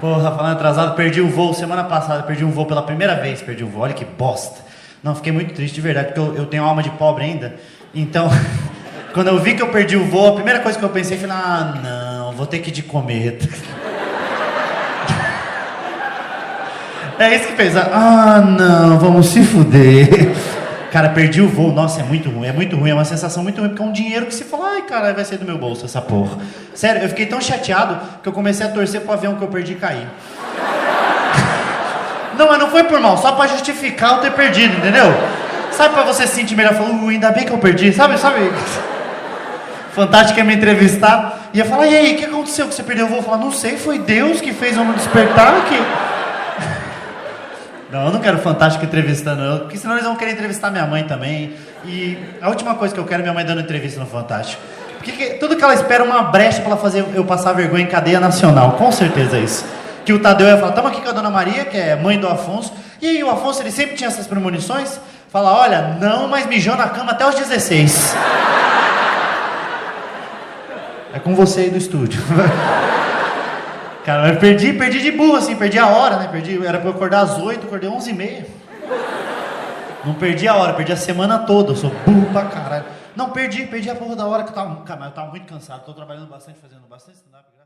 Porra, falando atrasado, perdi o voo semana passada, perdi um voo pela primeira vez, perdi o voo, olha que bosta. Não, fiquei muito triste de verdade, porque eu, eu tenho alma de pobre ainda. Então, quando eu vi que eu perdi o voo, a primeira coisa que eu pensei foi, ah, não, vou ter que ir de cometa. É isso que fez. Ah, não, vamos se fuder. Cara, perdi o voo. Nossa, é muito ruim. É muito ruim. É uma sensação muito ruim, porque é um dinheiro que você fala, ai, cara, vai sair do meu bolso essa porra. Sério, eu fiquei tão chateado que eu comecei a torcer pro avião que eu perdi cair. Não, mas não foi por mal, só pra justificar eu ter perdido, entendeu? Sabe pra você se sentir melhor? Falou, uh, ainda bem que eu perdi, sabe? Sabe? Fantástico ia me entrevistar. Ia falar, e aí, o que aconteceu que você perdeu o? Eu falar, não sei, foi Deus que fez eu me despertar aqui. Não, eu não quero Fantástico entrevistando, porque senão eles vão querer entrevistar minha mãe também. E a última coisa que eu quero é minha mãe dando entrevista no Fantástico. Porque que, tudo que ela espera é uma brecha para fazer eu passar vergonha em cadeia nacional, com certeza é isso. Que o Tadeu ia falar, estamos aqui com a dona Maria, que é mãe do Afonso. E aí o Afonso, ele sempre tinha essas premonições. Fala, olha, não, mas mijou na cama até os 16. É com você aí do estúdio. Cara, eu perdi, perdi de burro, assim, perdi a hora, né? Perdi, era pra eu acordar às 8, acordei às 11 e meia. Não perdi a hora, perdi a semana toda, eu sou burro pra caralho. Não, perdi, perdi a porra da hora que eu tava. Cara, mas eu tava muito cansado, tô trabalhando bastante, fazendo bastante stand-up.